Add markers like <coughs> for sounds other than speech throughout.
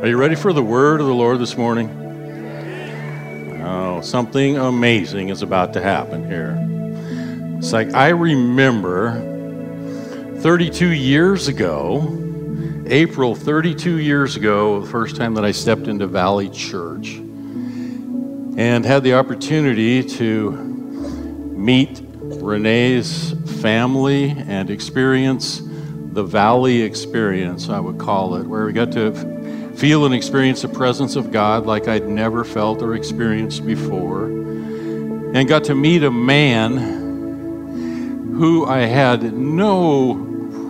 Are you ready for the word of the Lord this morning? Oh, something amazing is about to happen here. It's like I remember 32 years ago, April 32 years ago, the first time that I stepped into Valley Church and had the opportunity to meet Renee's family and experience the Valley experience, I would call it, where we got to feel and experience the presence of God like I'd never felt or experienced before, and got to meet a man who I had no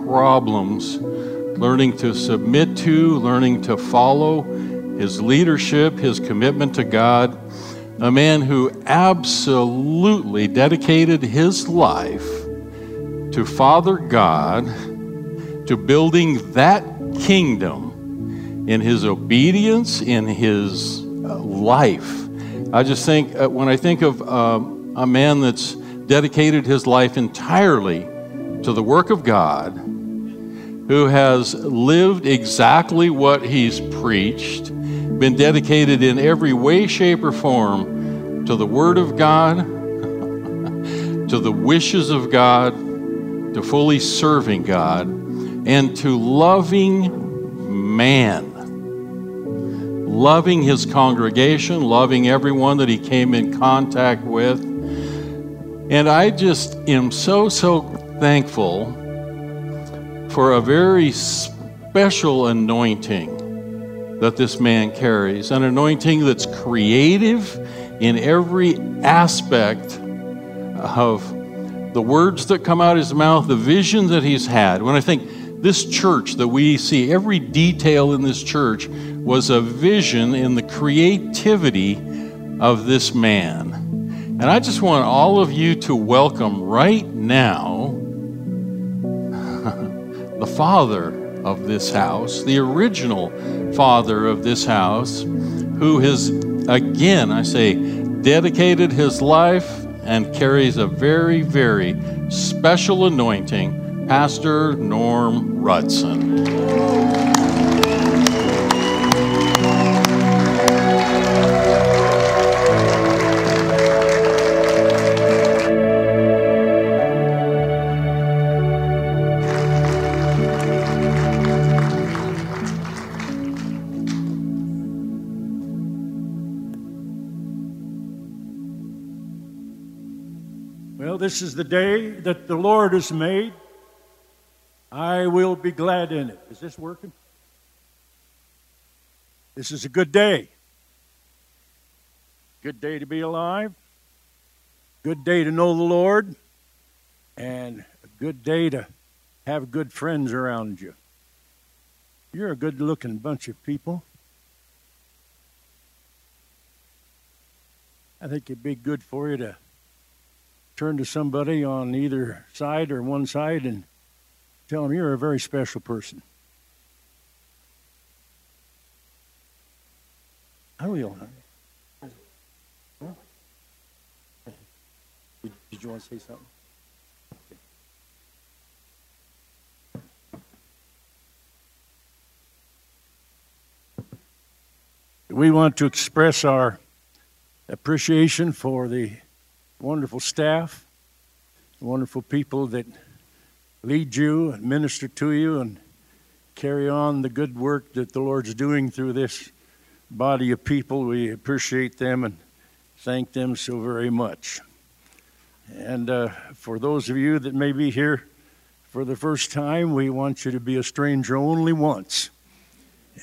problems learning to submit to, learning to follow his leadership, his commitment to God, a man who absolutely dedicated his life to Father God to building that kingdom in his obedience, in his uh, life. I just think, uh, when I think of uh, a man that's dedicated his life entirely to the work of God, who has lived exactly what he's preached, been dedicated in every way, shape, or form to the Word of God, <laughs> to the wishes of God, to fully serving God and to loving man. Loving his congregation, loving everyone that he came in contact with. And I just am so, so thankful for a very special anointing that this man carries an anointing that's creative in every aspect of the words that come out of his mouth, the vision that he's had. When I think, this church that we see, every detail in this church was a vision in the creativity of this man. And I just want all of you to welcome right now <laughs> the father of this house, the original father of this house, who has, again, I say, dedicated his life and carries a very, very special anointing Pastor Norm Rudson. This is the day that the Lord has made. I will be glad in it. Is this working? This is a good day. Good day to be alive. Good day to know the Lord. And a good day to have good friends around you. You're a good looking bunch of people. I think it'd be good for you to turn to somebody on either side or one side and Tell them you're a very special person. I will. Huh? Did, did you want to say something? We want to express our appreciation for the wonderful staff, wonderful people that lead you and minister to you and carry on the good work that the Lord's doing through this body of people. We appreciate them and thank them so very much. And uh, for those of you that may be here for the first time, we want you to be a stranger only once.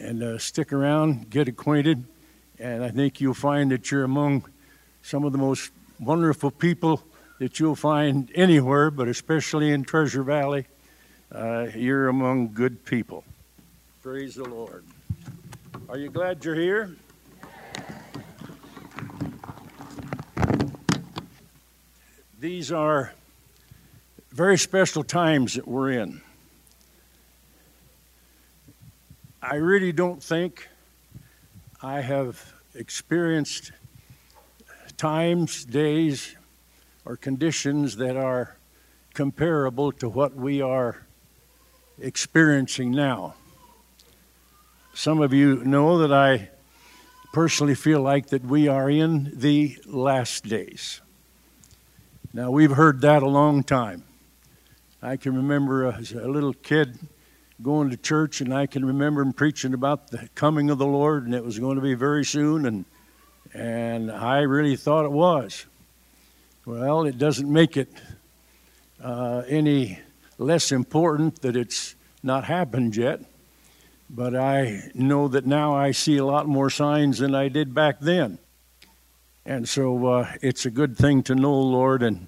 And uh, stick around, get acquainted, and I think you'll find that you're among some of the most wonderful people that you'll find anywhere, but especially in Treasure Valley. Uh, you're among good people. Praise the Lord. Are you glad you're here? These are very special times that we're in. I really don't think I have experienced times, days, or conditions that are comparable to what we are experiencing now. some of you know that I personally feel like that we are in the last days. Now, we've heard that a long time. I can remember as a little kid going to church, and I can remember him preaching about the coming of the Lord, and it was going to be very soon, and and I really thought it was. Well, it doesn't make it uh, any less important that it's not happened yet, but I know that now I see a lot more signs than I did back then. And so uh, it's a good thing to know, Lord, and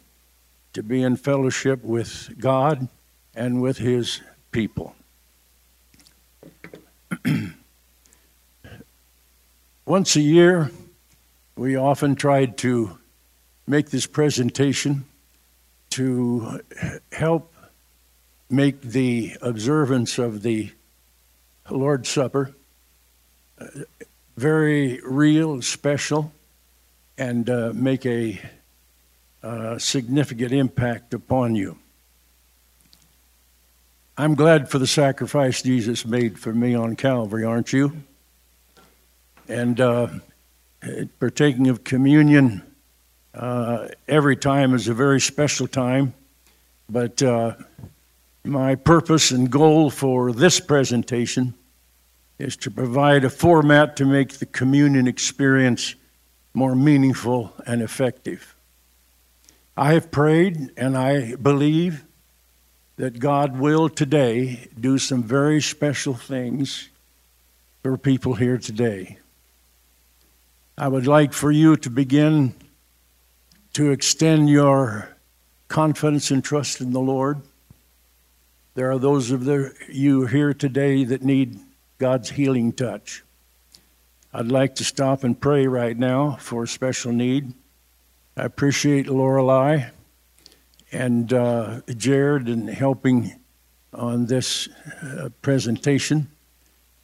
to be in fellowship with God and with His people. <clears throat> Once a year, we often tried to make this presentation to help make the observance of the Lord's Supper uh, very real, special, and uh, make a uh, significant impact upon you. I'm glad for the sacrifice Jesus made for me on Calvary, aren't you? And uh, partaking of communion uh, every time is a very special time, but uh, my purpose and goal for this presentation is to provide a format to make the communion experience more meaningful and effective. I have prayed and I believe that God will today do some very special things for people here today. I would like for you to begin to extend your confidence and trust in the Lord. There are those of the, you here today that need God's healing touch. I'd like to stop and pray right now for a special need. I appreciate Lorelei and uh, Jared in helping on this uh, presentation,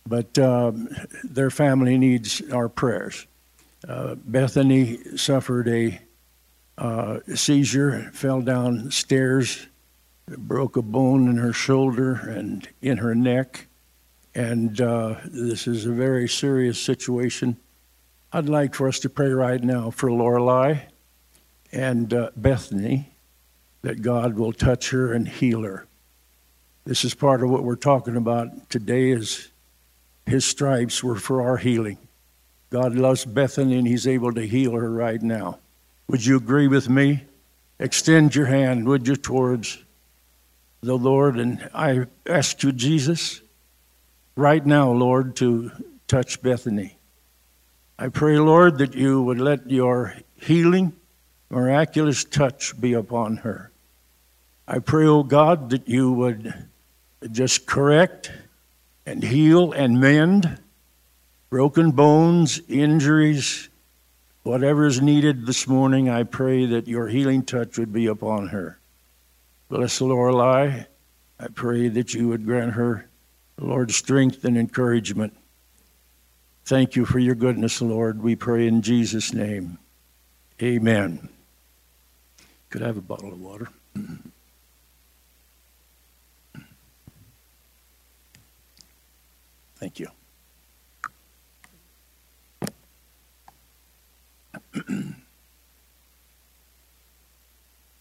but um, their family needs our prayers. Uh, Bethany suffered a uh, seizure, fell down stairs, broke a bone in her shoulder and in her neck, and uh, this is a very serious situation. I'd like for us to pray right now for Lorelei and uh, Bethany that God will touch her and heal her. This is part of what we're talking about today is his stripes were for our healing. God loves Bethany and he's able to heal her right now. Would you agree with me? Extend your hand, would you, towards the Lord? And I ask you, Jesus, right now, Lord, to touch Bethany. I pray, Lord, that you would let your healing, miraculous touch be upon her. I pray, oh God, that you would just correct and heal and mend broken bones, injuries, whatever is needed this morning. I pray that your healing touch would be upon her. Bless Lorelei. I pray that you would grant her, Lord, strength and encouragement. Thank you for your goodness, Lord. We pray in Jesus' name. Amen. Could I have a bottle of water? <clears throat> Thank you. <clears throat>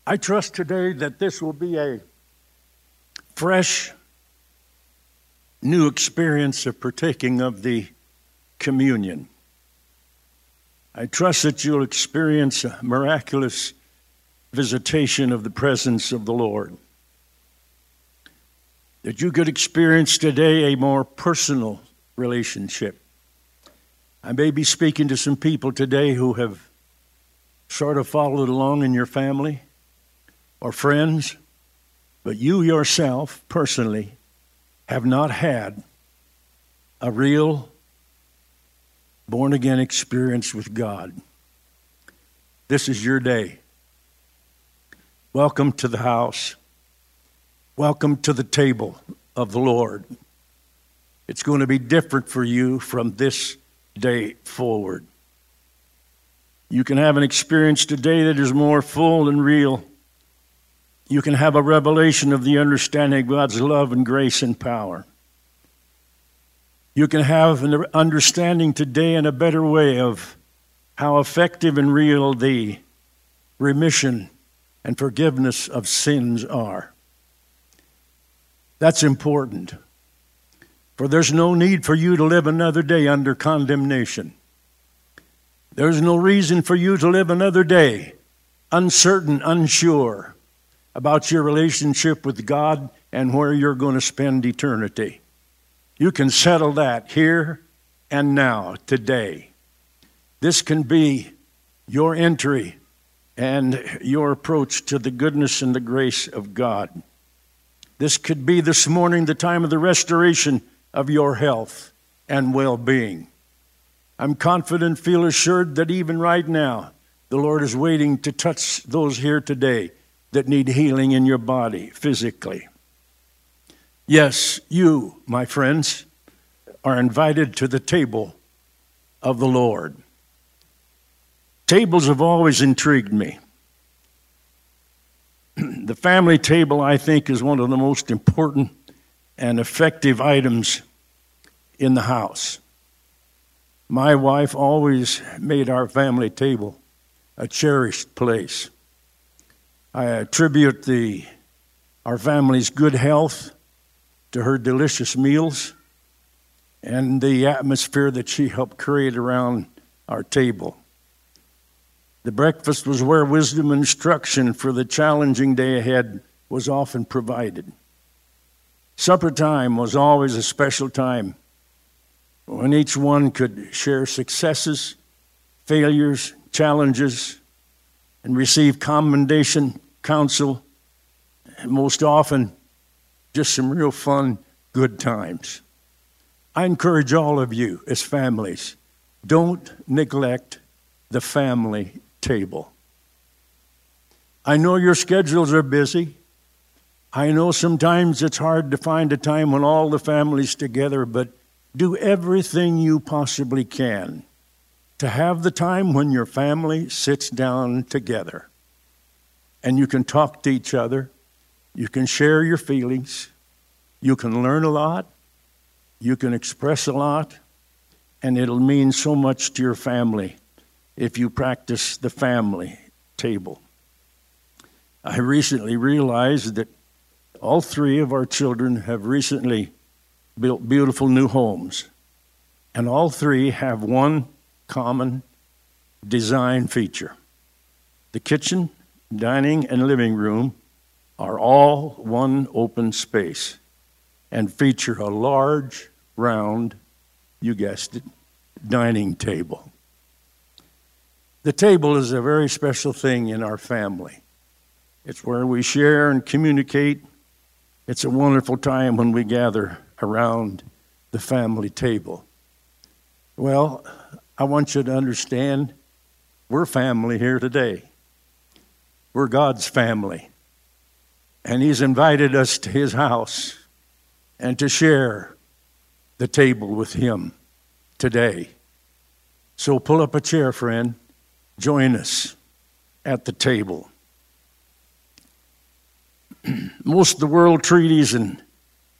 I trust today that this will be a fresh, new experience of partaking of the communion. I trust that you'll experience a miraculous visitation of the presence of the Lord. That you could experience today a more personal relationship. I may be speaking to some people today who have sort of followed along in your family or friends, but you yourself personally have not had a real born again experience with God. This is your day. Welcome to the house. Welcome to the table of the Lord. It's going to be different for you from this day forward. You can have an experience today that is more full and real you can have a revelation of the understanding of God's love and grace and power. You can have an understanding today in a better way of how effective and real the remission and forgiveness of sins are. That's important. For there's no need for you to live another day under condemnation. There's no reason for you to live another day uncertain, unsure about your relationship with God and where you're going to spend eternity. You can settle that here and now, today. This can be your entry and your approach to the goodness and the grace of God. This could be this morning the time of the restoration of your health and well being. I'm confident, feel assured that even right now, the Lord is waiting to touch those here today that need healing in your body physically. Yes, you, my friends, are invited to the table of the Lord. Tables have always intrigued me. <clears throat> the family table, I think, is one of the most important and effective items in the house. My wife always made our family table a cherished place. I attribute the, our family's good health to her delicious meals and the atmosphere that she helped create around our table. The breakfast was where wisdom and instruction for the challenging day ahead was often provided. Supper time was always a special time when each one could share successes, failures, challenges, and receive commendation, counsel, and most often just some real fun, good times. I encourage all of you as families don't neglect the family table. I know your schedules are busy. I know sometimes it's hard to find a time when all the family's together, but do everything you possibly can to have the time when your family sits down together. And you can talk to each other, you can share your feelings, you can learn a lot, you can express a lot, and it'll mean so much to your family if you practice the family table. I recently realized that all three of our children have recently built beautiful new homes, and all three have one common design feature. The kitchen, dining, and living room are all one open space and feature a large, round, you guessed it, dining table. The table is a very special thing in our family. It's where we share and communicate. It's a wonderful time when we gather around the family table. Well, I want you to understand we're family here today. We're God's family. And He's invited us to His house and to share the table with Him today. So pull up a chair, friend. Join us at the table. <clears throat> Most of the world treaties and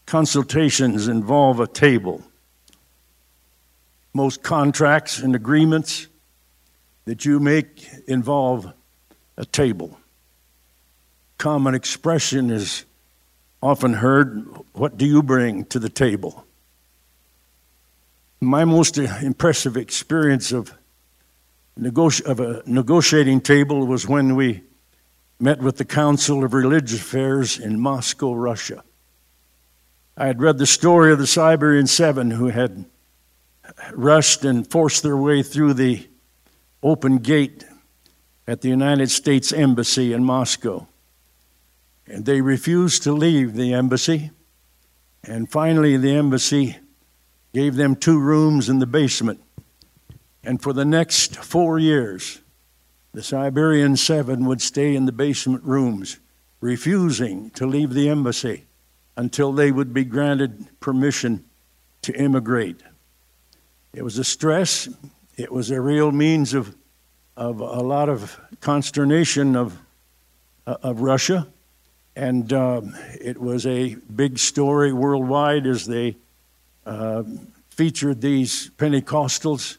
consultations involve a table. Most contracts and agreements that you make involve a table. Common expression is often heard What do you bring to the table? My most impressive experience of, negoti- of a negotiating table was when we met with the Council of Religious Affairs in Moscow, Russia. I had read the story of the Siberian Seven who had rushed and forced their way through the open gate at the United States Embassy in Moscow. And they refused to leave the embassy. And finally, the embassy gave them two rooms in the basement. And for the next four years, the Siberian Seven would stay in the basement rooms, refusing to leave the embassy until they would be granted permission to immigrate. It was a stress. It was a real means of, of a lot of consternation of, uh, of Russia. And um, it was a big story worldwide as they uh, featured these Pentecostals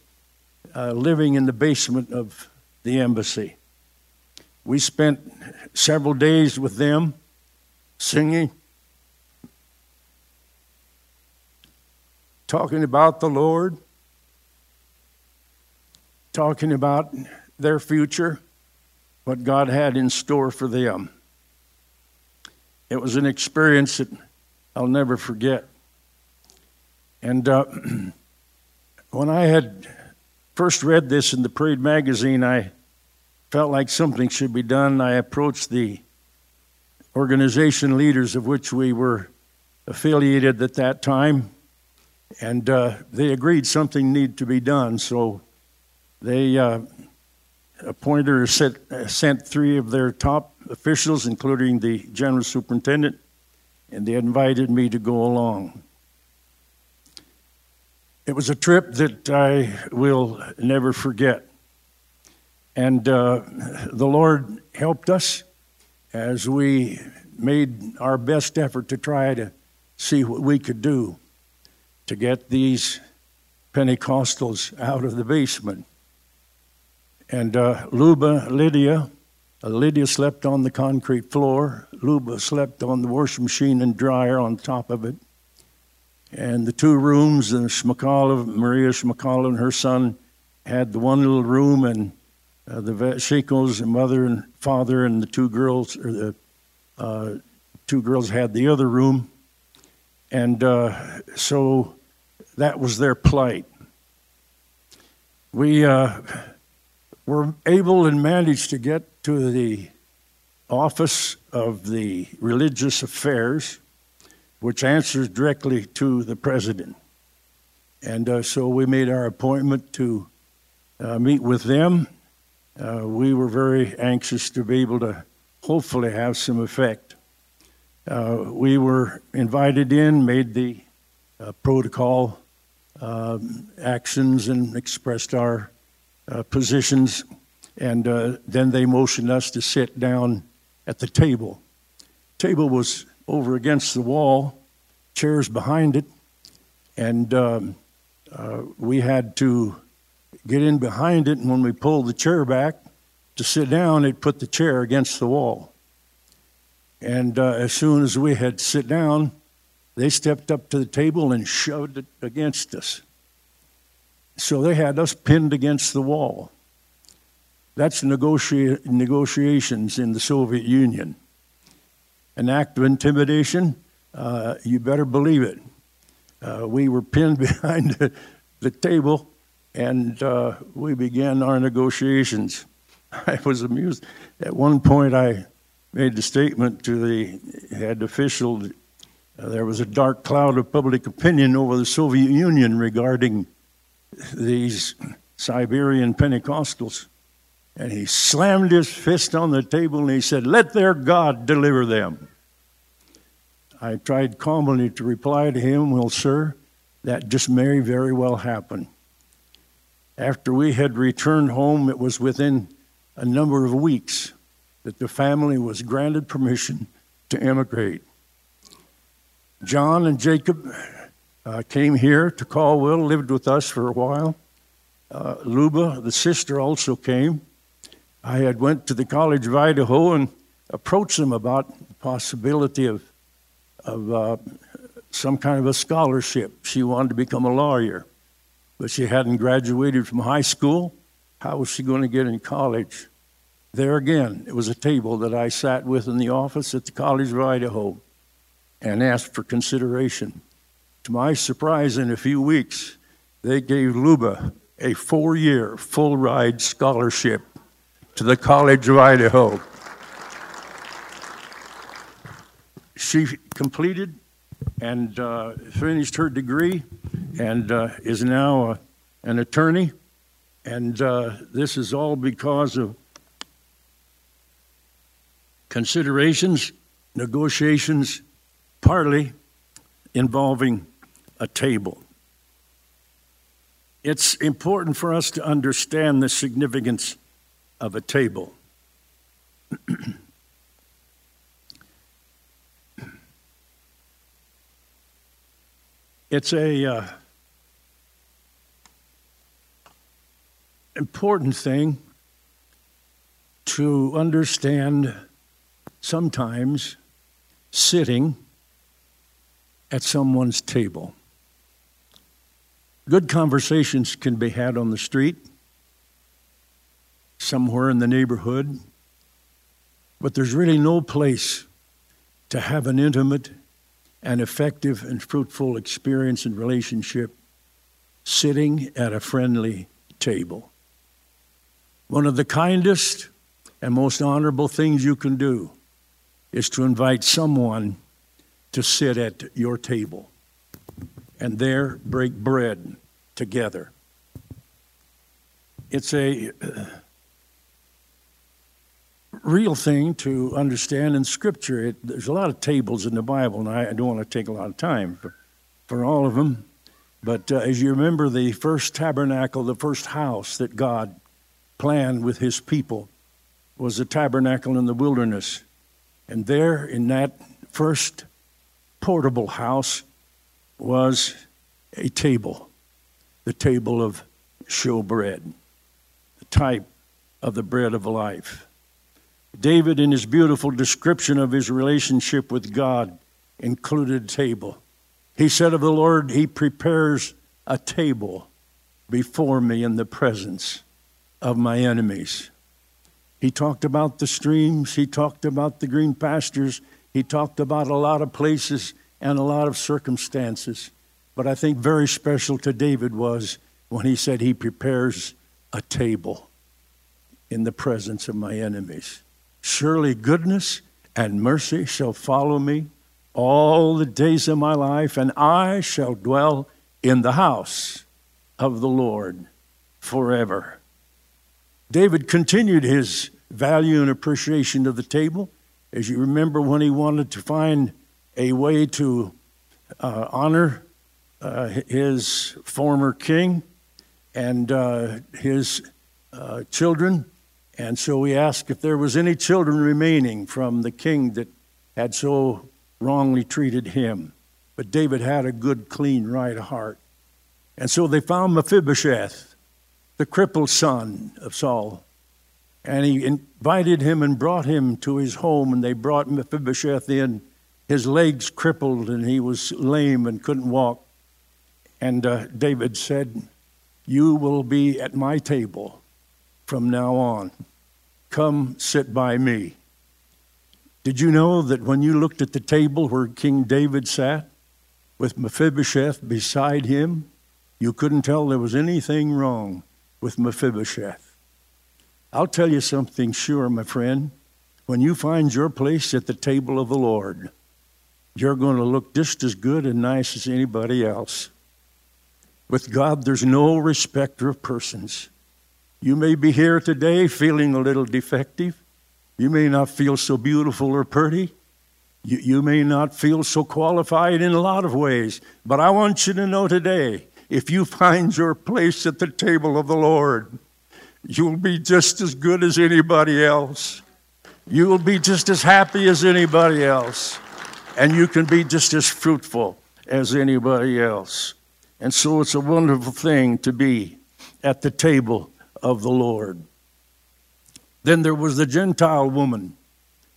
uh, living in the basement of the embassy. We spent several days with them singing, talking about the Lord, talking about their future, what God had in store for them. It was an experience that I'll never forget. And uh, <clears throat> when I had first read this in the Parade magazine, I felt like something should be done. I approached the organization leaders of which we were affiliated at that time, and uh, they agreed something needed to be done. So they uh, appointed or sent, uh, sent three of their top officials, including the general superintendent, and they invited me to go along. It was a trip that I will never forget. And uh, the Lord helped us as we made our best effort to try to see what we could do to get these Pentecostals out of the basement. And uh, Luba, Lydia, uh, Lydia slept on the concrete floor. Luba slept on the washing machine and dryer on top of it. And the two rooms, and Shmakala, Maria Shmakala and her son had the one little room, and uh, the the mother and father, and the two girls, or the uh, two girls had the other room. And uh, so that was their plight. We uh, were able and managed to get to the office of the religious affairs which answers directly to the president. And uh, so we made our appointment to uh, meet with them. Uh, we were very anxious to be able to hopefully have some effect. Uh, we were invited in, made the uh, protocol um, actions, and expressed our uh, positions. And then they motioned us to sit down at the table. Table was over against the wall, chairs behind it, and um, uh, we had to get in behind it. And when we pulled the chair back to sit down, it put the chair against the wall. And uh, as soon as we had sit down, they stepped up to the table and shoved it against us. So they had us pinned against the wall. That's negotia- negotiations in the Soviet Union an act of intimidation, uh, you better believe it. Uh, we were pinned <laughs> behind the, table and uh, we began our negotiations. <laughs> I was amused. At one point, I made the statement to the head official Uh, there was a dark cloud of public opinion over the Soviet Union regarding these Siberian Pentecostals. And he slammed his fist on the table and he said, Let their God deliver them. I tried calmly to reply to him, Well, sir, that just may very well happen. After we had returned home, it was within a number of weeks that the family was granted permission to emigrate. John and Jacob uh, came here to Caldwell, lived with us for a while. Uh, Luba, the sister, also came. I had went to the College of Idaho and approached them about the possibility of, of uh, some kind of a scholarship. She wanted to become a lawyer, but she hadn't graduated from high school. How was she going to get in college? There again, it was a table that I sat with in the office at the College of Idaho and asked for consideration. To my surprise, in a few weeks, they gave Luba a four year full ride scholarship to the College of Idaho. She completed and uh, finished her degree and uh, is now uh, an attorney. And uh, this is all because of considerations, negotiations, partly involving a table. It's important for us to understand the significance of a table. <clears throat> it's a uh, important thing to understand sometimes sitting at someone's table. Good conversations can be had on the street, somewhere in the neighborhood, but there's really no place to have an intimate and effective and fruitful experience and relationship sitting at a friendly table. One of the kindest and most honorable things you can do is to invite someone to sit at your table and there break bread together. It's a uh, real thing to understand in Scripture. It, there's a lot of tables in the Bible, and I, I, don't want to take a lot of time for, for all of them. But uh, as you remember, the first tabernacle, the first house that God planned with his people was the tabernacle in the wilderness. And there in that first portable house was a table, the table of showbread, the type of the bread of life. David, in his beautiful description of his relationship with God, included table. He said of the Lord, He prepares a table before me in the presence of my enemies. He talked about the streams, he talked about the green pastures, he talked about a lot of places and a lot of circumstances. But I think very special to David was when he said he prepares a table in the presence of my enemies. Surely goodness and mercy shall follow me all the days of my life, and I shall dwell in the house of the Lord forever. David continued his value and appreciation of the table. As you remember, when he wanted to find a way to uh, honor uh, his former king and uh, his uh, children, and so he asked if there was any children remaining from the king that had so wrongly treated him. But David had a good, clean, right heart. And so they found Mephibosheth, the crippled son of Saul. And he invited him and brought him to his home, and they brought Mephibosheth in, his legs crippled, and he was lame and couldn't walk. And uh, David said, You will be at my table from now on. Come sit by me. Did you know that when you looked at the table where King David sat, with Mephibosheth beside him, you couldn't tell there was anything wrong with Mephibosheth. I'll tell you something sure, my friend. When you find your place at the table of the Lord, you're going to look just as good and nice as anybody else. With God, there's no respecter of persons. You may be here today feeling a little defective. You may not feel so beautiful or pretty. You, you may not feel so qualified in a lot of ways. But I want you to know today if you find your place at the table of the Lord, you'll be just as good as anybody else. You'll be just as happy as anybody else. And you can be just as fruitful as anybody else. And so it's a wonderful thing to be at the table of the Lord. Then there was the Gentile woman.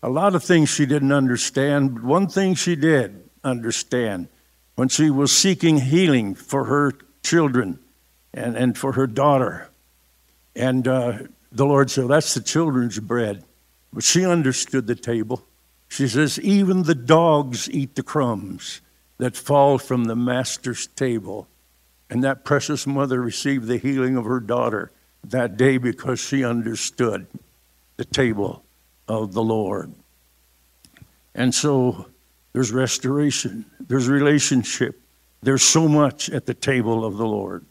A lot of things she didn't understand, but one thing she did understand when she was seeking healing for her children and, and for her daughter. And uh, the Lord said, That's the children's bread. But she understood the table. She says, Even the dogs eat the crumbs that fall from the master's table. And that precious mother received the healing of her daughter that day because she understood the table of the Lord. And so there's restoration, there's relationship, there's so much at the table of the Lord.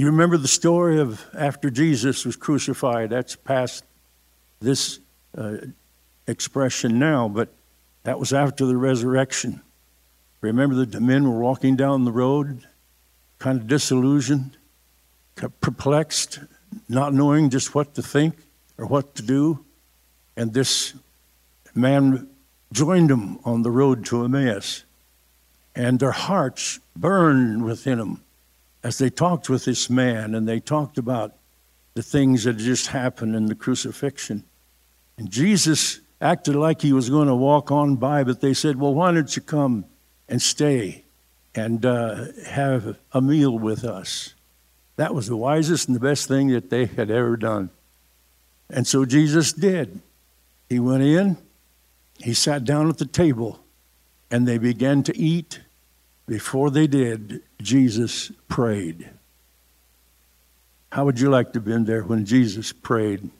You remember the story of after Jesus was crucified. That's past this uh, expression now, but that was after the resurrection. Remember the men were walking down the road, kind of disillusioned, perplexed, not knowing just what to think or what to do. And this man joined them on the road to Emmaus. And their hearts burned within them. As they talked with this man and they talked about the things that just happened in the crucifixion. And Jesus acted like he was going to walk on by, but they said, Well, why don't you come and stay and uh, have a meal with us? That was the wisest and the best thing that they had ever done. And so Jesus did. He went in, he sat down at the table, and they began to eat. Before they did, Jesus prayed. How would you like to have been there when Jesus prayed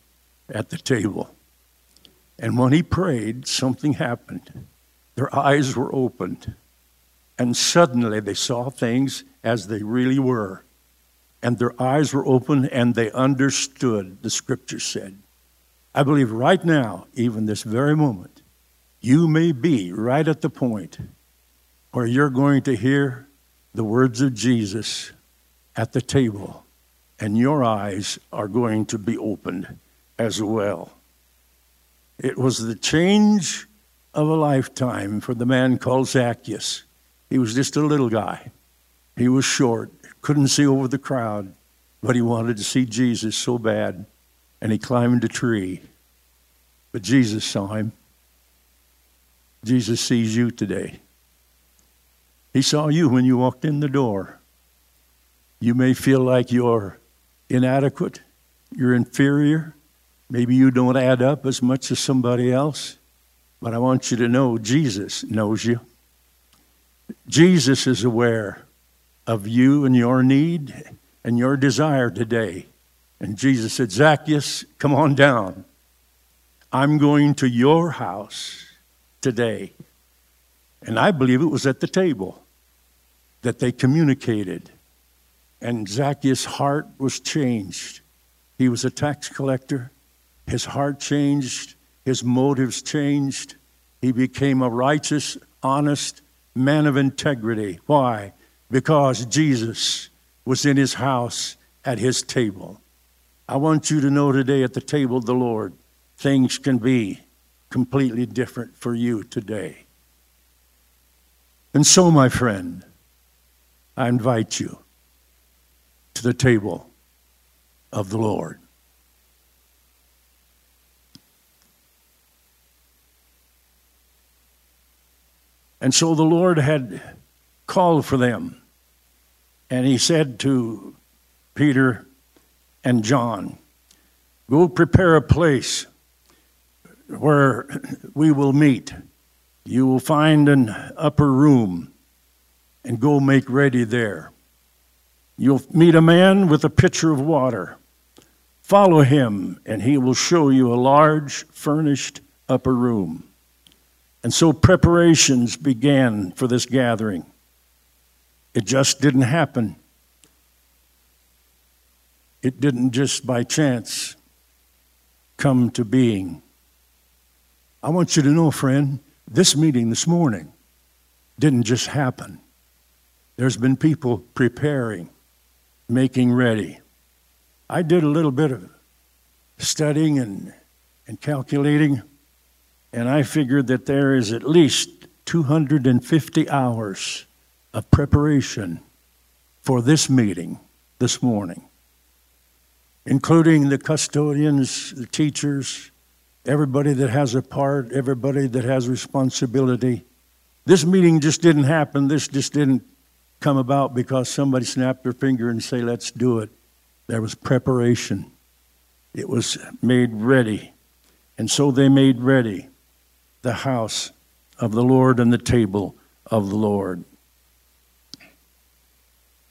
at the table? And when he prayed, something happened. Their eyes were opened, and suddenly they saw things as they really were and their eyes were open and they understood, the scripture said. I believe right now, even this very moment, you may be right at the point where you're going to hear the words of Jesus at the table, and your eyes are going to be opened as well. It was the change of a lifetime for the man called Zacchaeus. He was just a little guy, he was short, couldn't see over the crowd, but he wanted to see Jesus so bad, and he climbed a tree. But Jesus saw him. Jesus sees you today. He saw you when you walked in the door. You may feel like you're inadequate, you're inferior, maybe you don't add up as much as somebody else, but I want you to know Jesus knows you. Jesus is aware of you and your need and your desire today. And Jesus said, Zacchaeus, come on down. I'm going to your house today. And I believe it was at the table that they communicated. And Zacchaeus' heart was changed. He was a tax collector. His heart changed. His motives changed. He became a righteous, honest man of integrity. Why? because Jesus was in his house at his table. I want you to know today at the table of the Lord, things can be completely different for you today. And so, my friend, I invite you to the table of the Lord. And so the Lord had called for them. And he said to Peter and John, Go prepare a place where we will meet. You will find an upper room and go make ready there. You'll meet a man with a pitcher of water. Follow him, and he will show you a large, furnished upper room. And so preparations began for this gathering. It just didn't happen. It didn't just by chance come to being. I want you to know, friend, this meeting this morning didn't just happen. There's been people preparing, making ready. I did a little bit of studying and, and calculating, and I figured that there is at least 250 hours of preparation for this meeting this morning, including the custodians, the teachers, everybody that has a part, everybody that has responsibility. This meeting just didn't happen. This just didn't come about because somebody snapped their finger and say, let's do it. There was preparation. It was made ready. And so they made ready the house of the Lord and the table of the Lord.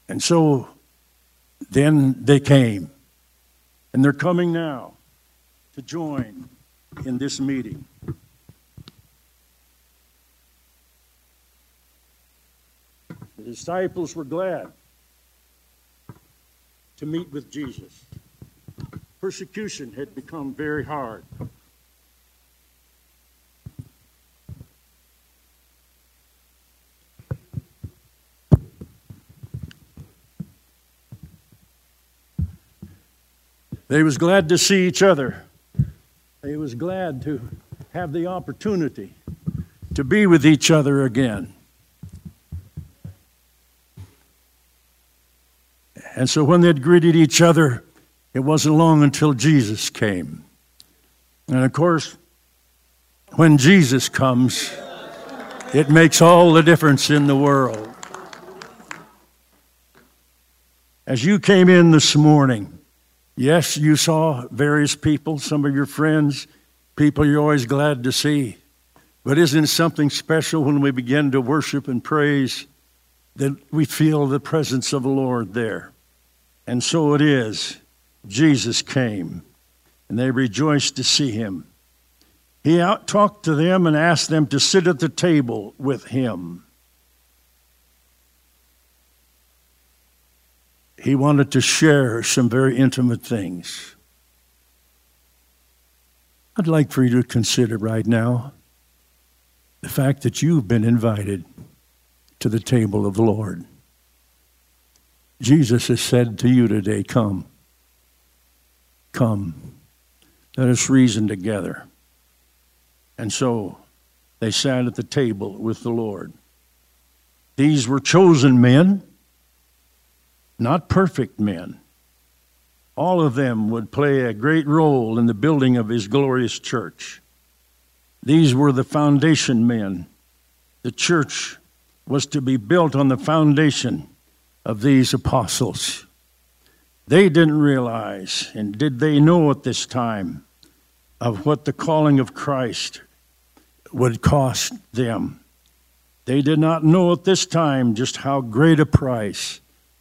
And so then they came. And they're coming now to join in this meeting. The disciples were glad to meet with Jesus. Persecution had become very hard. They was glad to see each other. They was glad to have the opportunity to be with each other again. And so when they'd greeted each other, it wasn't long until Jesus came. And of course, when Jesus comes, it makes all the difference in the world. As you came in this morning, yes, you saw various people, some of your friends, people you're always glad to see. But isn't it something special when we begin to worship and praise that we feel the presence of the Lord there? And so it is. Jesus came, and they rejoiced to see him. He out talked to them and asked them to sit at the table with him. He wanted to share some very intimate things. I'd like for you to consider right now the fact that you've been invited to the table of the Lord. Jesus has said to you today, Come, come, let us reason together. And so they sat at the table with the Lord. These were chosen men, not perfect men. All of them would play a great role in the building of his glorious church. These were the foundation men. The church was to be built on the foundation of these apostles. They didn't realize, and did they know at this time, of what the calling of Christ would cost them. They did not know at this time just how great a price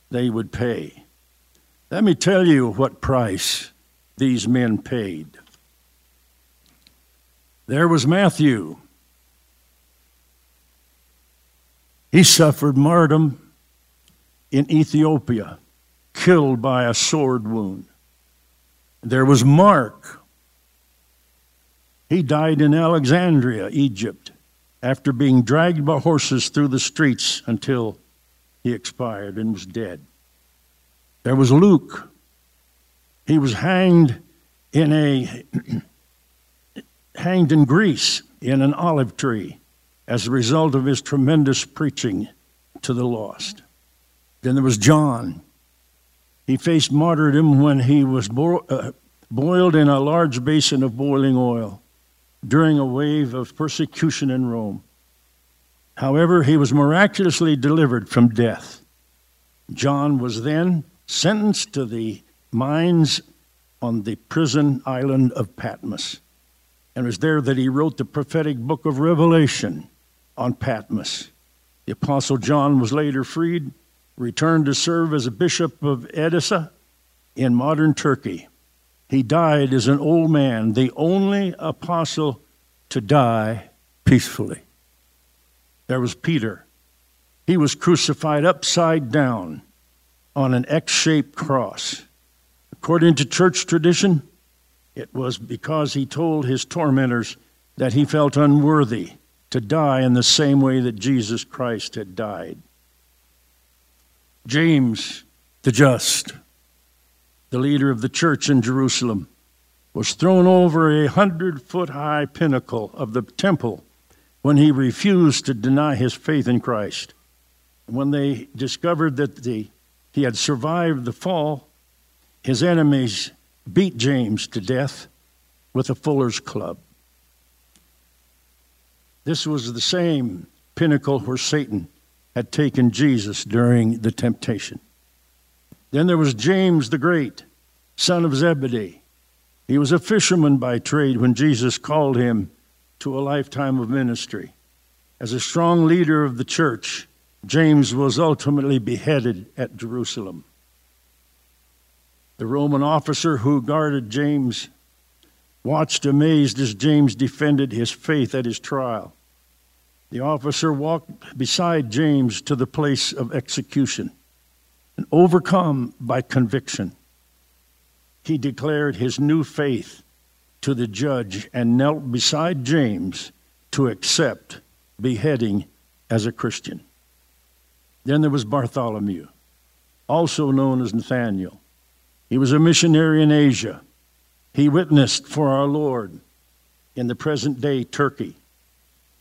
they would pay. Let me tell you what price these men paid. There was Matthew. He suffered martyrdom in Ethiopia, killed by a sword wound. There was Mark, he died in Alexandria, Egypt, after being dragged by horses through the streets until he expired and was dead. There was Luke. He was hanged in a <clears throat> hanged in Greece in an olive tree as a result of his tremendous preaching to the lost. Then there was John. He faced martyrdom when he was bo- uh, boiled in a large basin of boiling oil during a wave of persecution in Rome. However, he was miraculously delivered from death. John was then sentenced to the mines on the prison island of Patmos. And it was there that he wrote the prophetic book of Revelation on Patmos. The Apostle John was later freed, returned to serve as a bishop of Edessa in modern Turkey. He died as an old man, the only apostle to die peacefully. There was Peter. He was crucified upside down on an X shaped cross. According to church tradition, it was because he told his tormentors that he felt unworthy to die in the same way that Jesus Christ had died. James, the just, the leader of the church in Jerusalem, was thrown over a hundred foot high pinnacle of the temple when he refused to deny his faith in Christ. When they discovered that the, he had survived the fall, his enemies beat James to death with a fuller's club. This was the same pinnacle where Satan had taken Jesus during the temptation. Then there was James the Great, son of Zebedee. He was a fisherman by trade when Jesus called him to a lifetime of ministry. As a strong leader of the church, James was ultimately beheaded at Jerusalem. The Roman officer who guarded James watched amazed as James defended his faith at his trial. The officer walked beside James to the place of execution and overcome by conviction. He declared his new faith to the judge and knelt beside James to accept beheading as a Christian. Then there was Bartholomew, also known as Nathaniel. He was a missionary in Asia. He witnessed for our Lord in the present day Turkey.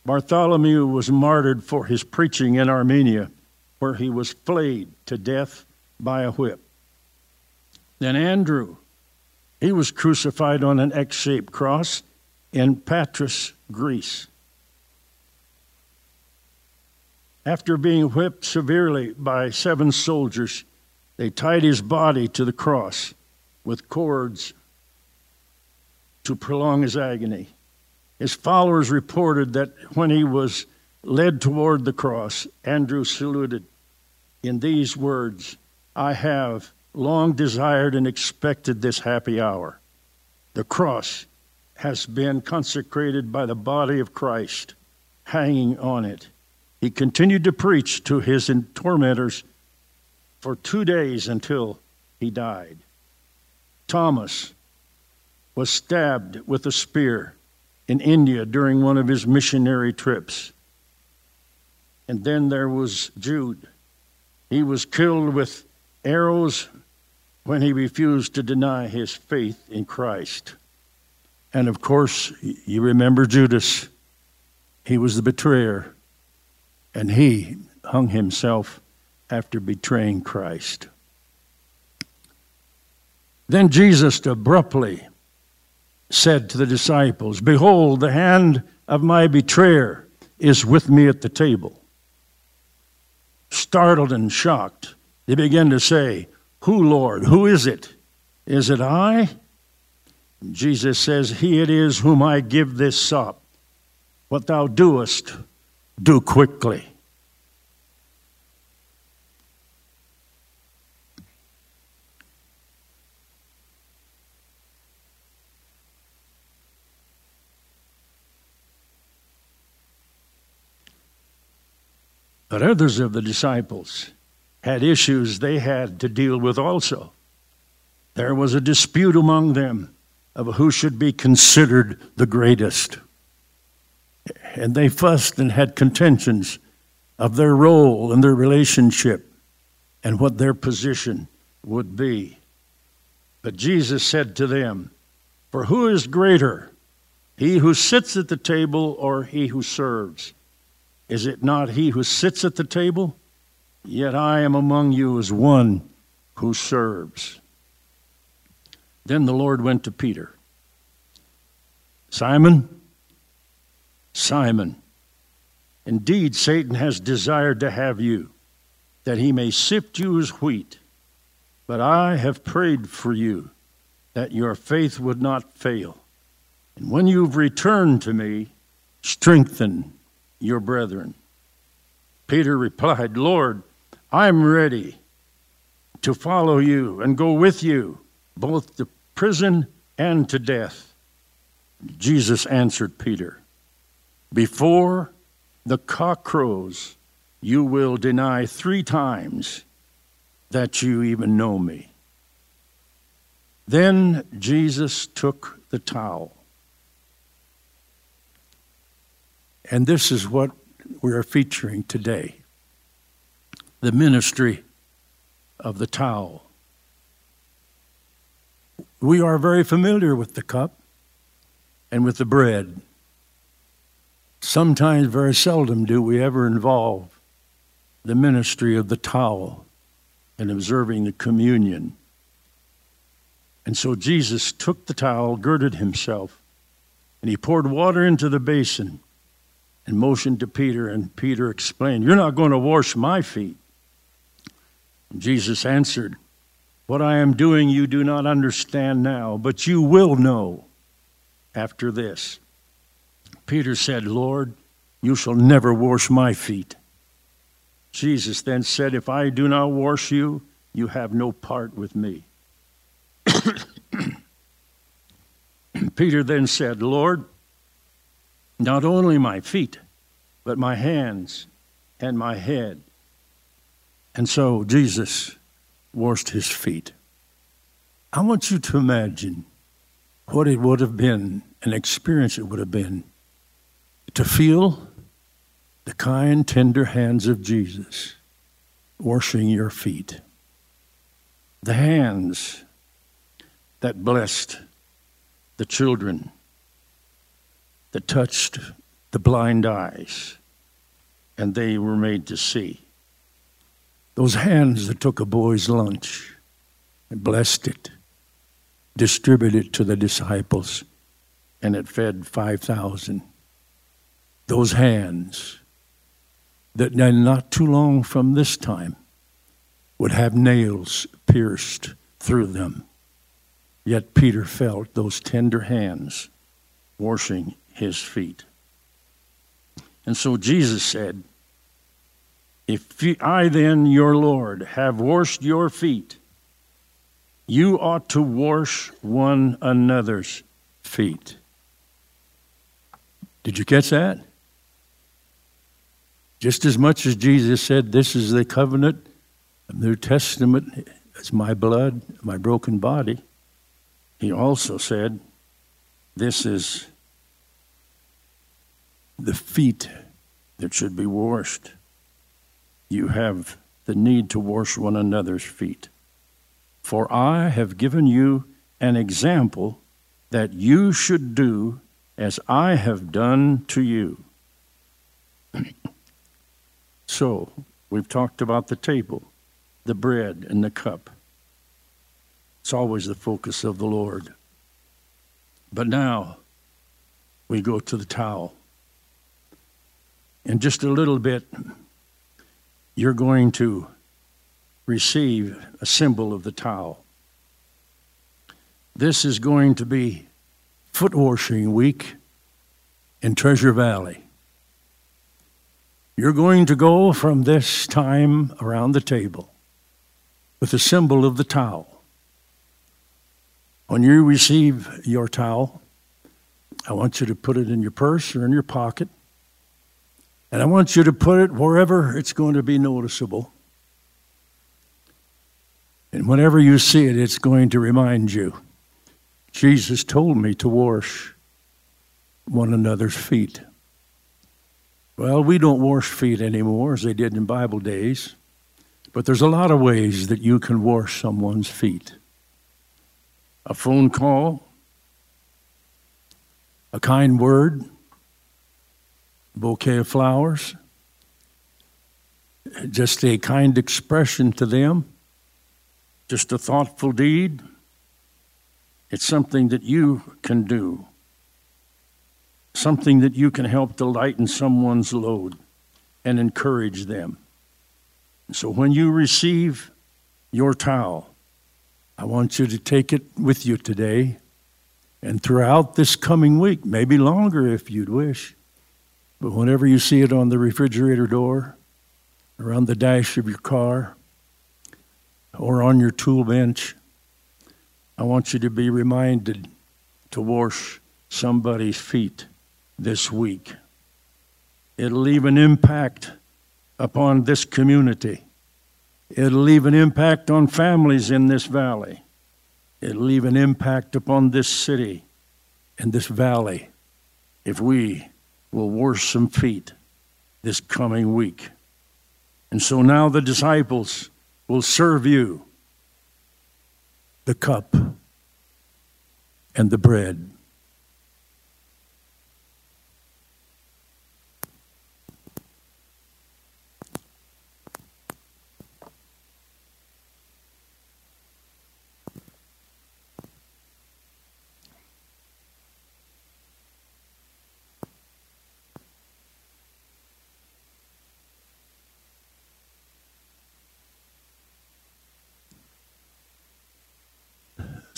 Bartholomew was martyred for his preaching in Armenia, where he was flayed to death by a whip. Then Andrew, he was crucified on an X shaped cross in Patras, Greece. After being whipped severely by seven soldiers, they tied his body to the cross with cords to prolong his agony. His followers reported that when he was led toward the cross, Andrew saluted in these words I have long desired and expected this happy hour. The cross has been consecrated by the body of Christ hanging on it. He continued to preach to his tormentors for two days until he died. Thomas was stabbed with a spear in India during one of his missionary trips. And then there was Jude. He was killed with arrows when he refused to deny his faith in Christ. And of course, you remember Judas. He was the betrayer, and he hung himself after betraying Christ. Then Jesus abruptly said to the disciples, Behold, the hand of my betrayer is with me at the table. Startled and shocked, they began to say, Who, Lord? Who is it? Is it I? Jesus says, He it is whom I give this sop. What thou doest, do quickly. But others of the disciples had issues they had to deal with also. There was a dispute among them of who should be considered the greatest. And they fussed and had contentions of their role and their relationship and what their position would be. But Jesus said to them, For who is greater, he who sits at the table or he who serves? Is it not he who sits at the table? Yet I am among you as one who serves. Then the Lord went to Peter. Simon, Simon, indeed Satan has desired to have you, that he may sift you as wheat. But I have prayed for you, that your faith would not fail. And when you've returned to me, strengthen your brethren. Peter replied, Lord, I'm ready to follow you and go with you, both to prison and to death. Jesus answered Peter, Before the cock crows, you will deny three times that you even know me. Then Jesus took the towel And this is what we are featuring today the ministry of the towel. We are very familiar with the cup and with the bread. Sometimes, very seldom, do we ever involve the ministry of the towel in observing the communion. And so Jesus took the towel, girded himself, and he poured water into the basin and motioned to Peter, and Peter explained, You're not going to wash my feet. Jesus answered, What I am doing you do not understand now, but you will know after this. Peter said, Lord, you shall never wash my feet. Jesus then said, If I do not wash you, you have no part with me. <coughs> Peter then said, Lord, not only my feet, but my hands and my head. And so Jesus washed his feet. I want you to imagine what it would have been, an experience it would have been, to feel the kind, tender hands of Jesus washing your feet. The hands that blessed the children that touched the blind eyes, and they were made to see. Those hands that took a boy's lunch and blessed it, distributed it to the disciples, and it fed 5,000. Those hands that then not too long from this time would have nails pierced through them. Yet Peter felt those tender hands washing his feet. And so Jesus said, If I then, your Lord, have washed your feet, you ought to wash one another's feet. Did you catch that? Just as much as Jesus said, This is the covenant the New Testament, it's my blood, my broken body, he also said, This is the feet that should be washed. You have the need to wash one another's feet. For I have given you an example that you should do as I have done to you. <clears throat> so, we've talked about the table, the bread, and the cup. It's always the focus of the Lord. But now we go to the towel. In just a little bit, you're going to receive a symbol of the towel. This is going to be foot washing week in Treasure Valley. You're going to go from this time around the table with the symbol of the towel. When you receive your towel, I want you to put it in your purse or in your pocket. And I want you to put it wherever it's going to be noticeable. And whenever you see it, it's going to remind you Jesus told me to wash one another's feet. Well, we don't wash feet anymore as they did in Bible days, but there's a lot of ways that you can wash someone's feet. A phone call, a kind word, bouquet of flowers, just a kind expression to them, just a thoughtful deed. It's something that you can do, something that you can help to lighten someone's load and encourage them. So when you receive your towel, I want you to take it with you today and throughout this coming week, maybe longer if you'd wish. But whenever you see it on the refrigerator door, or on the dash of your car, or on your tool bench, I want you to be reminded to wash somebody's feet this week. It'll leave an impact upon this community. It'll leave an impact on families in this valley. It'll leave an impact upon this city and this valley if we will wash some feet this coming week. And so now the disciples will serve you the cup and the bread.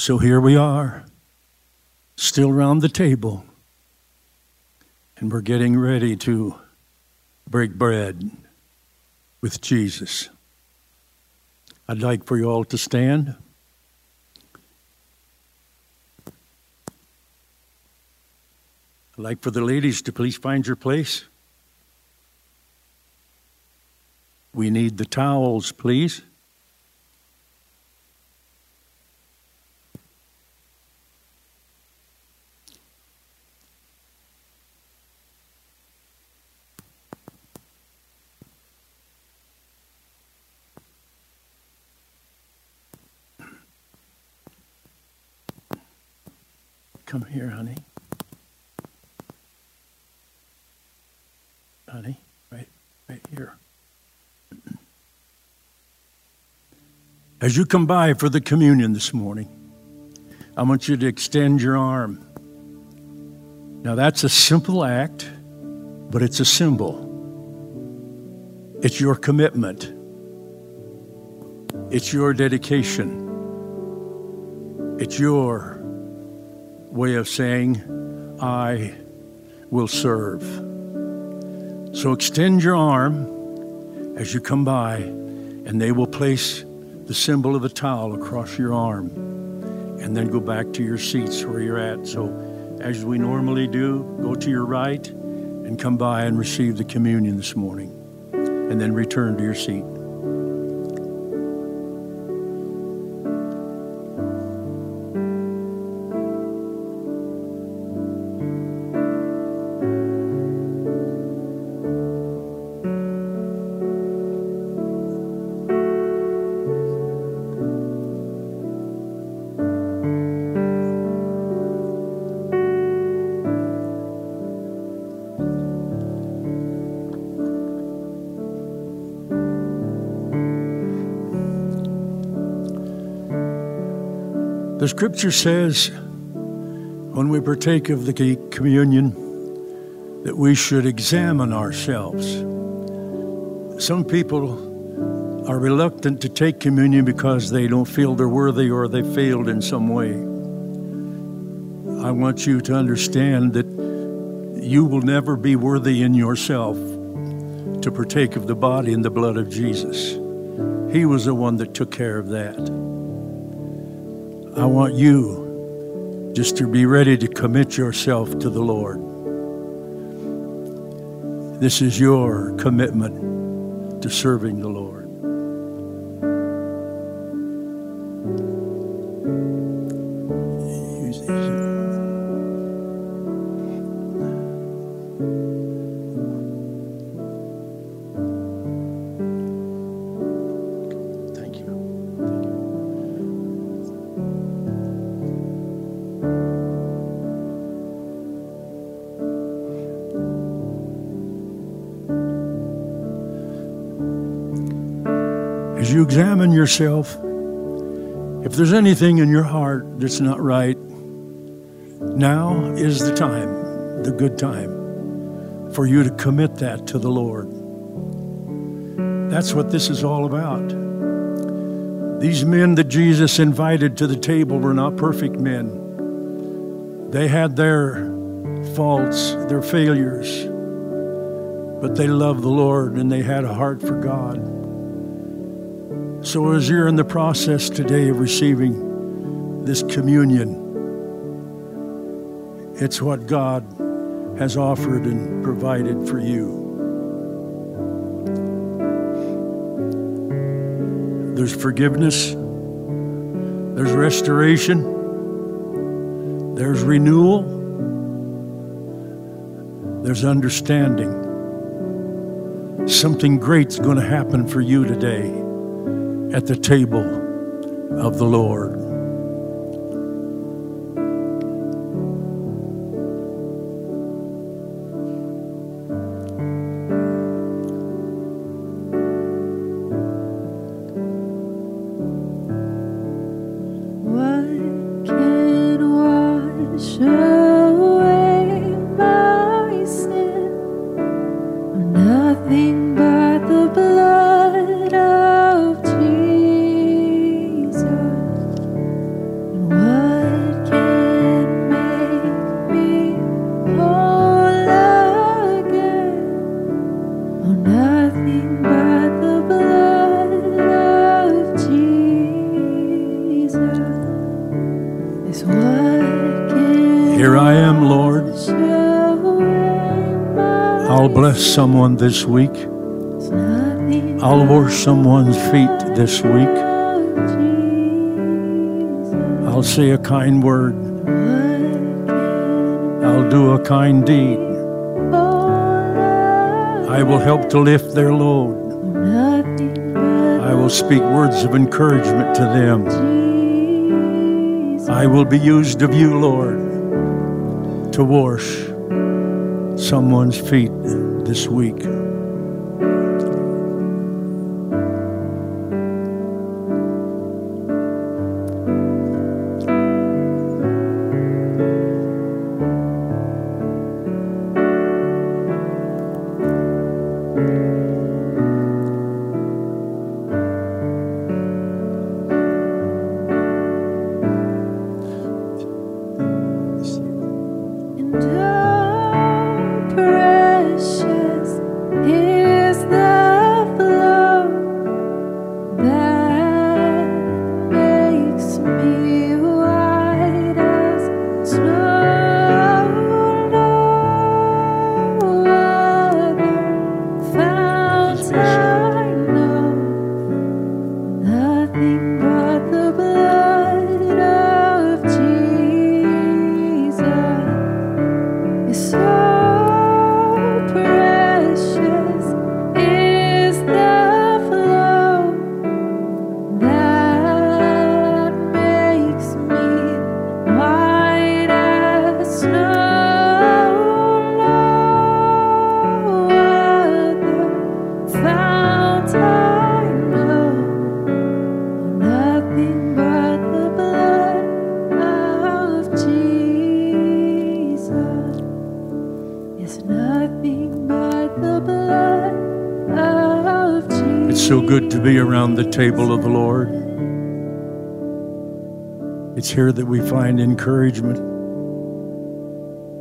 So here we are, still around the table, and we're getting ready to break bread with Jesus. I'd like for you all to stand. I'd like for the ladies to please find your place. We need the towels, please. Come here, honey. Honey, right, right here. As you come by for the communion this morning, I want you to extend your arm. Now, that's a simple act, but it's a symbol. It's your commitment, it's your dedication, it's your way of saying, I will serve. So extend your arm as you come by, and they will place the symbol of a towel across your arm, and then go back to your seats where you're at. So, as we normally do, go to your right and come by and receive the communion this morning, and then return to your seat. The scripture says when we partake of the communion that we should examine ourselves. Some people are reluctant to take communion because they don't feel they're worthy or they failed in some way. I want you to understand that you will never be worthy in yourself to partake of the body and the blood of Jesus. He was the one that took care of that. I want you just to be ready to commit yourself to the Lord. This is your commitment to serving the Lord. Yourself, if there's anything in your heart that's not right, now is the time, the good time, for you to commit that to the Lord. That's what this is all about. These men that Jesus invited to the table were not perfect men. They had their faults, their failures, but they loved the Lord and they had a heart for God. So, as you're in the process today of receiving this communion, it's what God has offered and provided for you. There's forgiveness, there's restoration, there's renewal, there's understanding. Something great's going to happen for you today at the table of the Lord. Someone this week. I'll wash someone's feet this week. I'll say a kind word. I'll do a kind deed. I will help to lift their load. I will speak words of encouragement to them. I will be used of you, Lord, to wash someone's feet this week. Be around the table of the Lord. It's here that we find encouragement.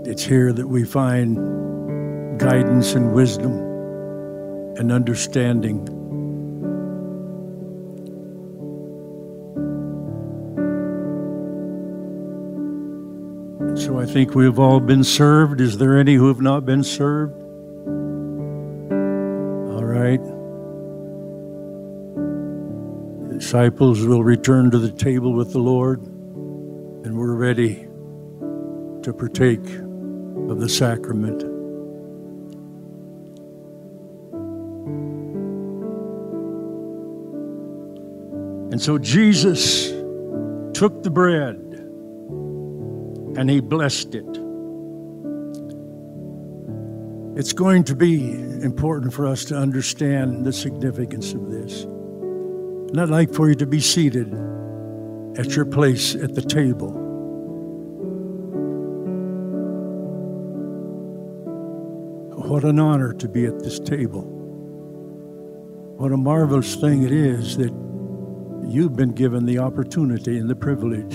It's here that we find guidance and wisdom and understanding. So I think we have all been served. Is there any who have not been served? All right. Disciples will return to the table with the Lord, and we're ready to partake of the sacrament. And so Jesus took the bread and he blessed it. It's going to be important for us to understand the significance of this. And I'd like for you to be seated at your place at the table. What an honor to be at this table. What a marvelous thing it is that you've been given the opportunity and the privilege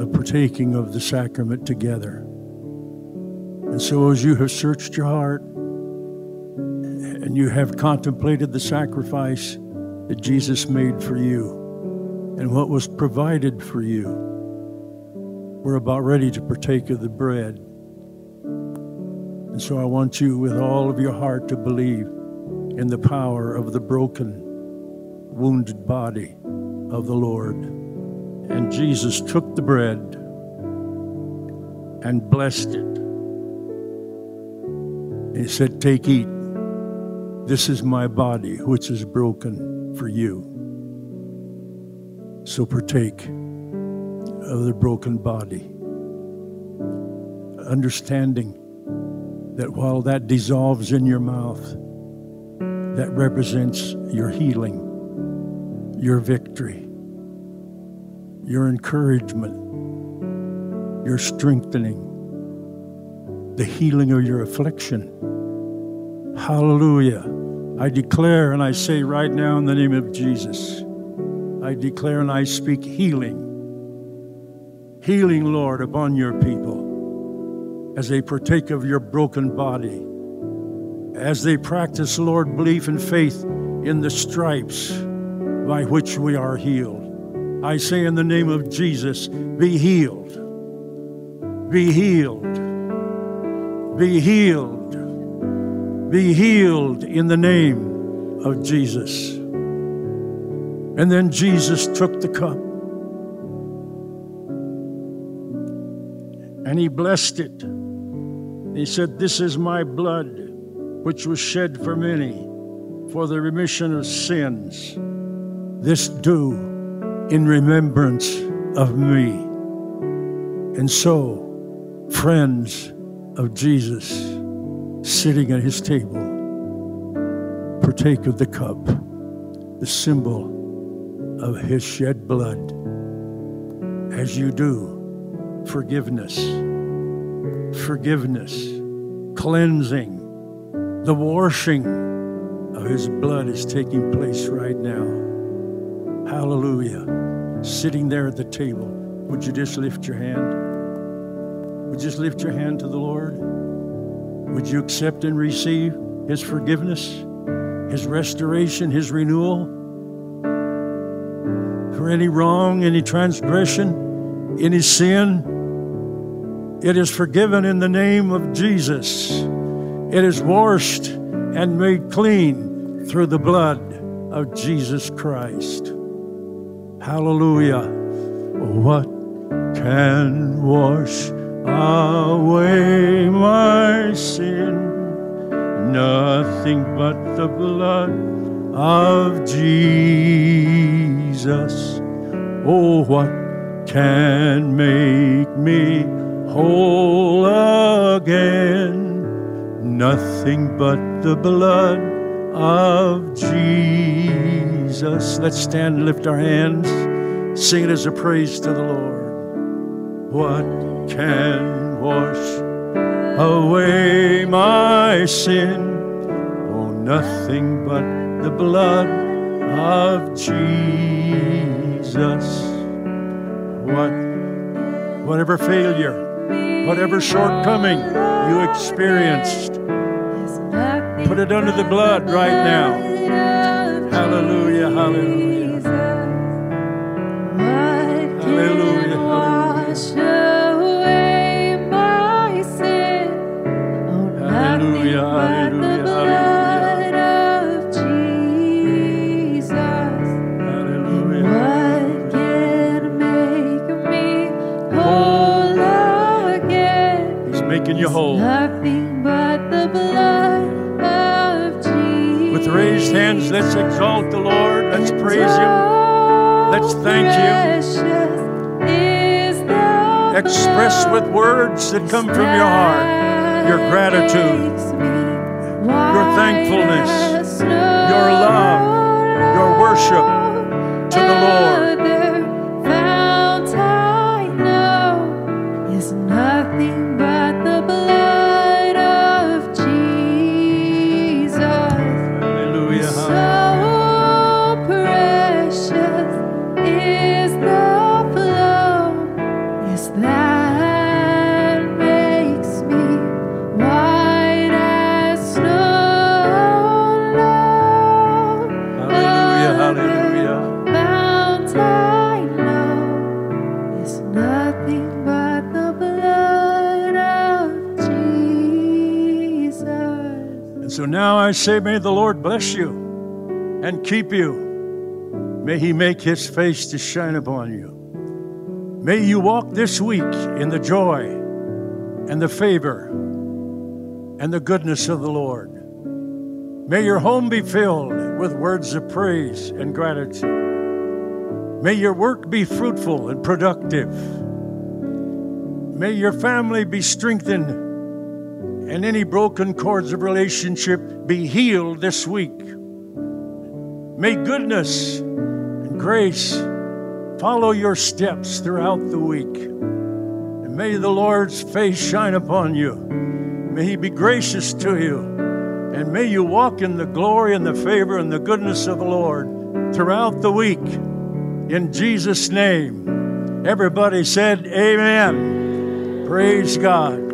of partaking of the sacrament together. And so, as you have searched your heart and you have contemplated the sacrifice that Jesus made for you and what was provided for you, we're about ready to partake of the bread. And so, I want you, with all of your heart, to believe in the power of the broken wounded body of the Lord. And Jesus took the bread and blessed it. He said, Take, eat. This is my body, which is broken for you. So partake of the broken body. Understanding that while that dissolves in your mouth, that represents your healing your victory, your encouragement, your strengthening, the healing of your affliction. Hallelujah. I declare and I say right now in the name of Jesus, I declare and I speak healing. Healing, Lord, upon your people as they partake of your broken body, as they practice, Lord, belief and faith in the stripes by which we are healed. I say in the name of Jesus, be healed. Be healed. Be healed. Be healed in the name of Jesus. And then Jesus took the cup and he blessed it. He said, This is my blood, which was shed for many for the remission of sins. This do in remembrance of me. And so, friends of Jesus sitting at his table, partake of the cup, the symbol of his shed blood. As you do, forgiveness, forgiveness, cleansing, the washing of his blood is taking place right now. Hallelujah. Sitting there at the table, would you just lift your hand? Would you just lift your hand to the Lord? Would you accept and receive His forgiveness, His restoration, His renewal? For any wrong, any transgression, any sin, it is forgiven in the name of Jesus. It is washed and made clean through the blood of Jesus Christ. Hallelujah. What can wash away my sin? Nothing but the blood of Jesus. Oh, what can make me whole again? Nothing but the blood of Jesus. Let's stand and lift our hands, sing it as a praise to the Lord. What can wash away my sin? Oh, nothing but the blood of Jesus. What, whatever failure, whatever shortcoming you experienced, put it under the blood right now. Hallelujah, hallelujah. Hallelujah, Express with words that come from your heart your gratitude, your thankfulness, your love, your worship to the Lord. I say, may the Lord bless you and keep you. May He make His face to shine upon you. May you walk this week in the joy and the favor and the goodness of the Lord. May your home be filled with words of praise and gratitude. May your work be fruitful and productive. May your family be strengthened and any broken cords of relationship be healed this week. May goodness and grace follow your steps throughout the week. And may the Lord's face shine upon you. May He be gracious to you. And may you walk in the glory and the favor and the goodness of the Lord throughout the week. In Jesus' name. Everybody said, Amen. Praise God.